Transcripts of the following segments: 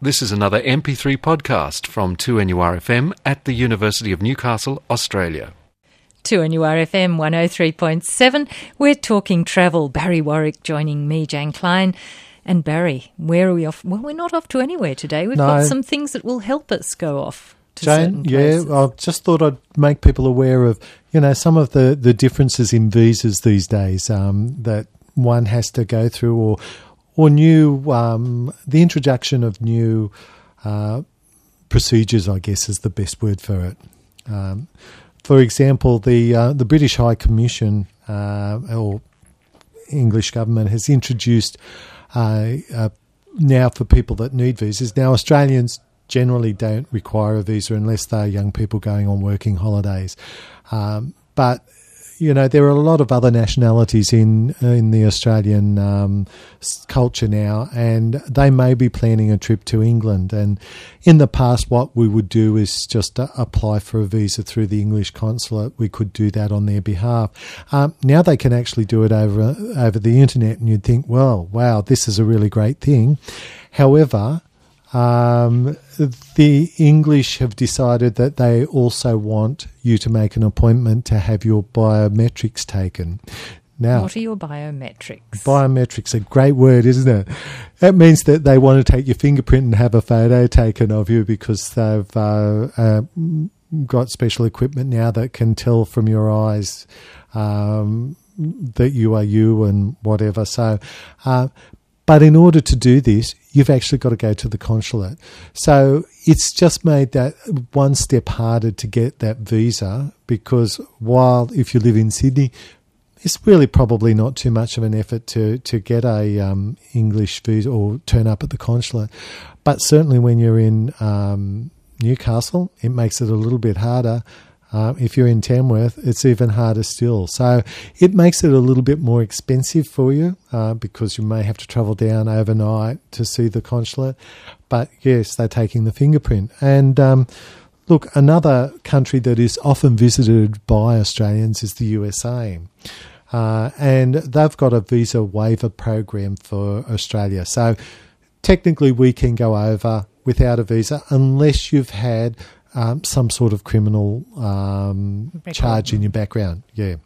This is another MP3 podcast from 2NURFM at the University of Newcastle, Australia. 2NURFM 103.7. We're talking travel. Barry Warwick joining me, Jane Klein. And Barry, where are we off? Well, we're not off to anywhere today. We've No. got some things that will help us go off to Jane, yeah, places. I just thought I'd make people aware of, you know, some of the, the differences in visas these days um, that one has to go through, or or new um, the introduction of new uh, procedures. I guess is the best word for it. Um, for example, the uh, the British High Commission uh, or English government has introduced uh, uh, now for people that need visas. Now, Australians generally don't require a visa unless they're young people going on working holidays. Um, but you know there are a lot of other nationalities in in the Australian um, culture now, and they may be planning a trip to England. And in the past, what we would do is just uh, apply for a visa through the English consulate. We could do that on their behalf. Um, now they can actually do it over over the internet, and you'd think, well, wow, this is a really great thing. However, um, the English have decided that they also want you to make an appointment to have your biometrics taken. Now, What are your biometrics? biometrics a great word, isn't it? That means that they want to take your fingerprint and have a photo taken of you because they've uh, uh, got special equipment now that can tell from your eyes um, that you are you and whatever. So, uh, but in order to do this, you've actually got to go to the consulate. So it's just made that one step harder to get that visa because while if you live in Sydney, it's really probably not too much of an effort to to get a um, English visa or turn up at the consulate. But certainly when you're in um, Newcastle, it makes it a little bit harder. Uh, if you're in Tamworth, it's even harder still. So it makes it a little bit more expensive for you uh, because you may have to travel down overnight to see the consulate. But yes, they're taking the fingerprint. And um, look, another country that is often visited by Australians is the USA. Uh, and they've got a visa waiver program for Australia. So technically, we can go over without a visa unless you've had um, some sort of criminal um, charge in your background. Yeah.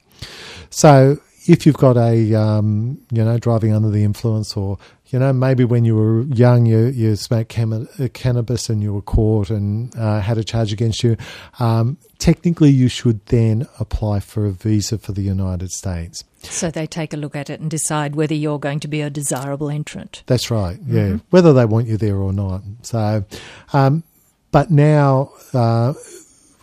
So if you've got a, um, you know, driving under the influence, or you know, maybe when you were young, you you smoked cam- uh, cannabis and you were caught and uh, had a charge against you, um, technically you should then apply for a visa for the United States. so they take a look at it and decide whether you're going to be a desirable entrant. That's right. Yeah, whether they want you there or not. So, um, but now uh,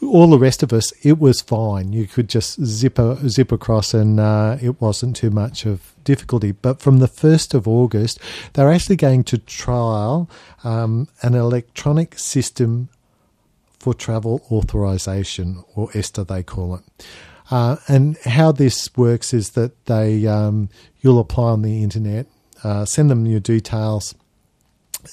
all the rest of us, it was fine. You could just zip a, zip across, and uh, it wasn't too much of difficulty. But from the first of August, they're actually going to trial um, an electronic system for travel authorization, or ESTA they call it. Uh, and how this works is that they um, you'll apply on the internet, uh, send them your details.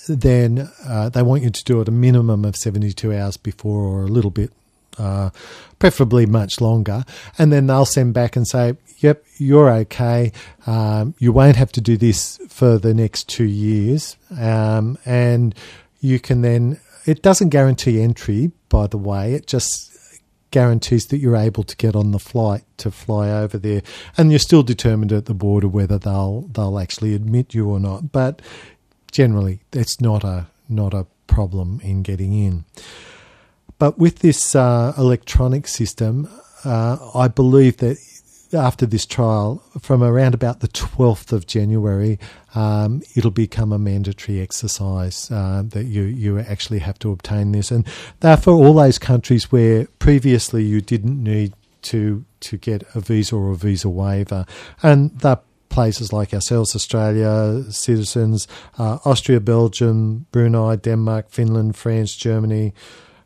Then uh, they want you to do it a minimum of 72 hours before, or a little bit, uh, preferably much longer. And then they'll send back and say, "Yep, you're okay. Um, you won't have to do this for the next two years." Um, and you can then. It doesn't guarantee entry, by the way. It just guarantees that you're able to get on the flight to fly over there, and you're still determined at the border whether they'll they'll actually admit you or not. But generally, it's not a not a problem in getting in. But with this uh, electronic system, uh, I believe that after this trial, from around about the 12th of January, um, it'll become a mandatory exercise uh, that you, you actually have to obtain this. And that for all those countries where previously you didn't need to to get a visa or a visa waiver. And that places like ourselves, Australia, citizens, uh, Austria, Belgium, Brunei, Denmark, Finland, France, Germany,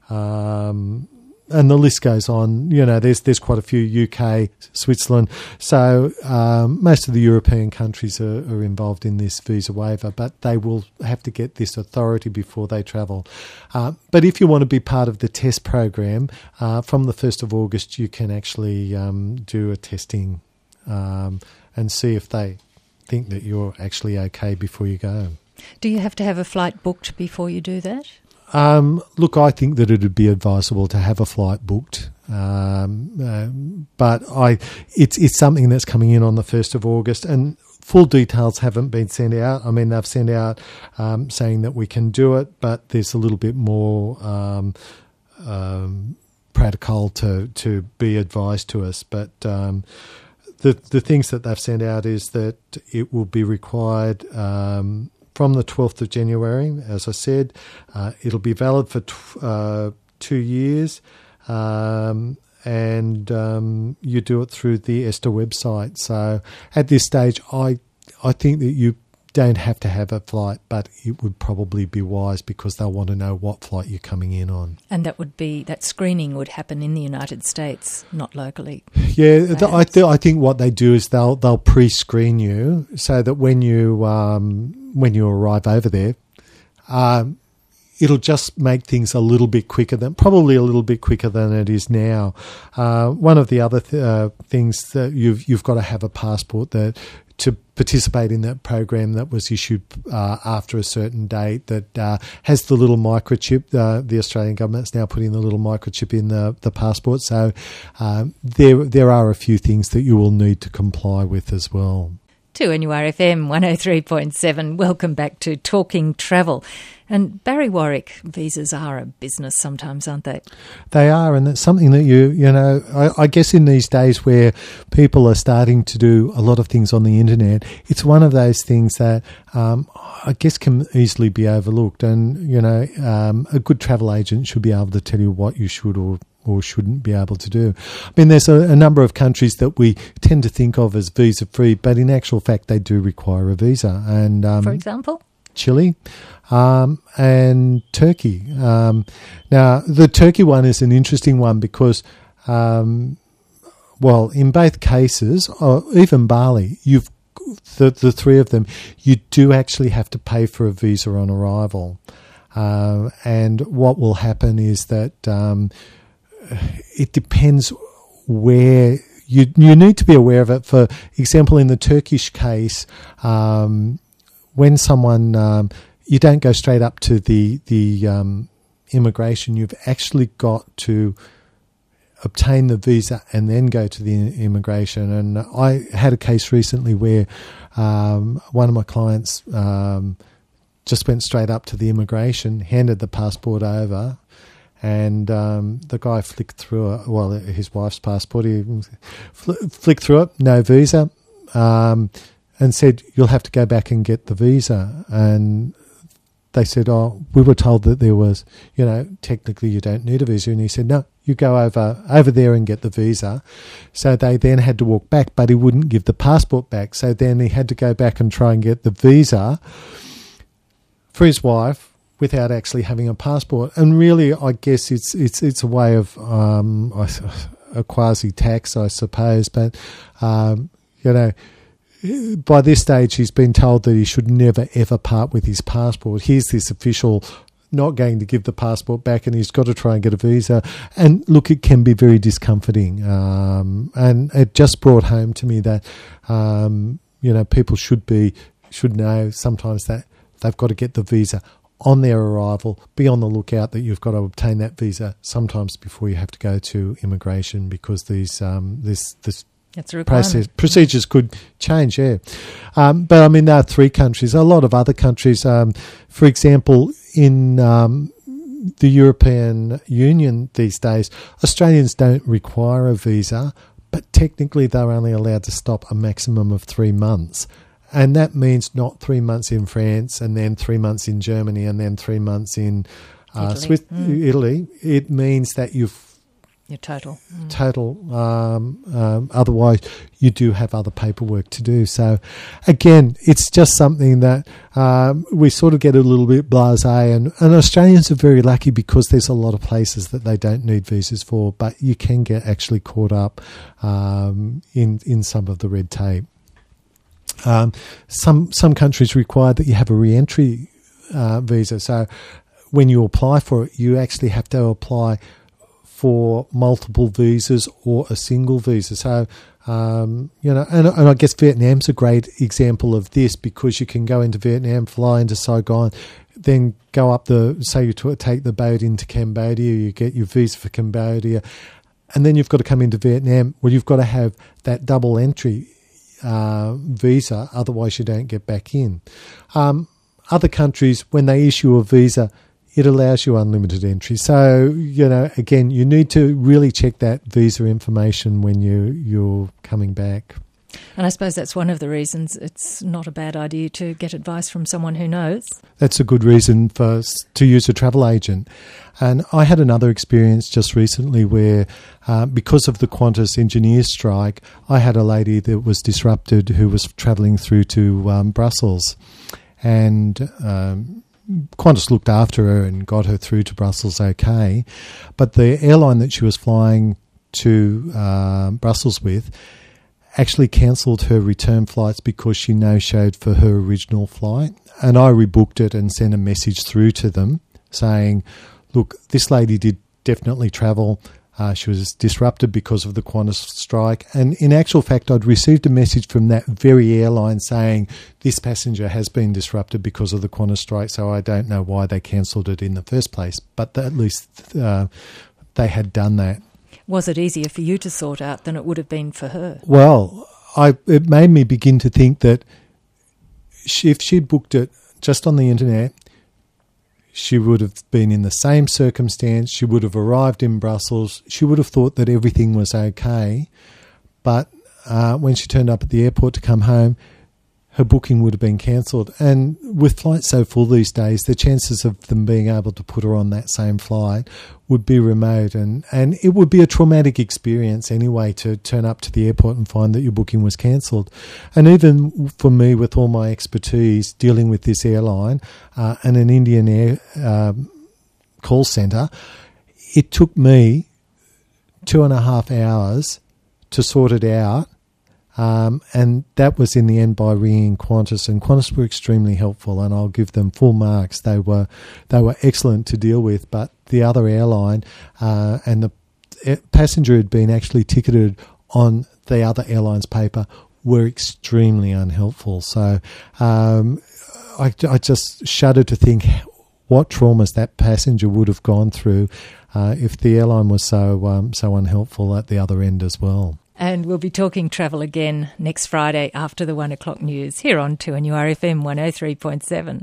um, and the list goes on. You know, there's there's quite a few UK, Switzerland. So um, most of the European countries are, are involved in this visa waiver, but they will have to get this authority before they travel. Uh, but if you want to be part of the test program, uh, from the first of August, you can actually um, do a testing um, and see if they think that you're actually okay before you go. Do you have to have a flight booked before you do that? Um, look, I think that it would be advisable to have a flight booked, um, uh, but I it's it's something that's coming in on the first of August, and full details haven't been sent out. I mean, they've sent out um, saying that we can do it, but there's a little bit more um, um, protocol to to be advised to us, but. The, the things that they've sent out is that it will be required um, from the 12th of January, as I said. Uh, it'll be valid for tw- uh, two years. Um, and um, you do it through the ESTA website. So at this stage, I I think that you don't have to have a flight, but it would probably be wise because they'll want to know what flight you're coming in on. And that would be that screening would happen in the United States, not locally. Yeah, I, th- I think what they do is they'll they'll pre-screen you so that when you um, when you arrive over there, um, it'll just make things a little bit quicker than probably a little bit quicker than it is now. Uh, one of the other th- uh, things that you've you've got to have a passport that to participate in that program that was issued uh, after a certain date that uh, has the little microchip. Uh, the Australian government's now putting the little microchip in the, the passport. So um, there there are a few things that you will need to comply with as well. To NURFM 103.7, welcome back to Talking Travel. And Barry Warwick, visas are a business sometimes, aren't they? They are, and it's something that you, you know, I, I, guess in these days where people are starting to do a lot of things on the internet, it's one of those things that um, I guess can easily be overlooked. And, you know, um, a good travel agent should be able to tell you what you should or or shouldn't be able to do. I mean, there's a, a, number of countries that we tend to think of as visa free, but in actual fact, they do require a visa. And um, for example, Chile um, and Turkey. Um, now, the Turkey one is an interesting one because. Um, well, in both cases, or even Bali, you've the the three of them, you do actually have to pay for a visa on arrival. Uh, and what will happen is that um, it depends where you you need to be aware of it. For example, in the Turkish case, um, when someone um, you don't go straight up to the the um, immigration, you've actually got to obtain the visa and then go to the immigration. And I had a case recently where um, one of my clients um, just went straight up to the immigration, handed the passport over, and um, the guy flicked through it. Well, his wife's passport. He fl- flicked through it, no visa, um, and said you'll have to go back and get the visa. And they said, "Oh, we were told that there was, you know, technically you don't need a visa." And he said, "No, you go over over there and get the visa." So they then had to walk back, but he wouldn't give the passport back. So then he had to go back and try and get the visa for his wife without actually having a passport. And really, I guess it's it's it's a way of um, a quasi tax, I suppose. But um, you know, by this stage, he's been told that he should never ever part with his passport. Here's this official. Not going to give the passport back, and he's got to try and get a visa. And look, it can be very discomforting. Um, and it just brought home to me that um, you know people should be should know sometimes that they've got to get the visa on their arrival, be on the lookout that you've got to obtain that visa sometimes before you have to go to immigration because these um, this this process procedures could change. Yeah, um, but I mean there are three countries. A lot of other countries, um, for example, in um, the European Union these days, Australians don't require a visa, but technically they're only allowed to stop a maximum of three months. And that means not three months in France and then three months in Germany and then three months in uh, Italy. Swiss, mm. Italy. It means that you've your total. Mm. Total. Um, um, otherwise, you do have other paperwork to do. So, again, it's just something that um, we sort of get a little bit blasé. And, and Australians are very lucky because there's a lot of places that they don't need visas for, but you can get actually caught up um, in in some of the red tape. Um, some some countries require that you have a re-entry uh, visa. So when you apply for it, you actually have to apply for multiple visas or a single visa. So Um, you know, and, and I guess Vietnam's a great example of this because you can go into Vietnam, fly into Saigon, then go up the say you take the boat into Cambodia, you get your visa for Cambodia, and then you've got to come into Vietnam. Well, you've got to have that double entry uh, visa, otherwise you don't get back in. Um, other countries, when they issue a visa, it allows you unlimited entry. So, you know, again, you need to really check that visa information when you you're coming back. And I suppose that's one of the reasons it's not a bad idea to get advice from someone who knows. That's a good reason for to use a travel agent. And I had another experience just recently where, uh, because of the Qantas engineers strike, I had a lady that was disrupted who was travelling through to um, Brussels, and um, Qantas looked after her and got her through to Brussels okay. But the airline that she was flying to uh, Brussels with actually cancelled her return flights because she no showed for her original flight. And I rebooked it and sent a message through to them saying, look, this lady did definitely travel. Uh, she was disrupted because of the Qantas strike. And in actual fact, I'd received a message from that very airline saying this passenger has been disrupted because of the Qantas strike. So I don't know why they cancelled it in the first place. But at least uh, they had done that. Was it easier for you to sort out than it would have been for her? Well, I, it made me begin to think that she, if she'd booked it just on the internet, she would have been in the same circumstance. She would have arrived in Brussels. She would have thought that everything was okay. But uh, when she turned up at the airport to come home, her booking would have been cancelled. And with flights so full these days, the chances of them being able to put her on that same flight would be remote. And, and it would be a traumatic experience anyway to turn up to the airport and find that your booking was cancelled. And even for me, with all my expertise dealing with this airline uh, and an Indian air um, call centre, it took me two and a half hours to sort it out um, and that was in the end by ringing Qantas, and Qantas were extremely helpful, and I'll give them full marks. They were they were excellent to deal with, but the other airline uh, and the passenger had been actually ticketed on the other airline's paper were extremely unhelpful. So um, I, I, just shudder to think what traumas that passenger would have gone through uh, if the airline was so um, so unhelpful at the other end as well. And we'll be talking travel again next Friday after the one o'clock news here on 2NURFM 103.7.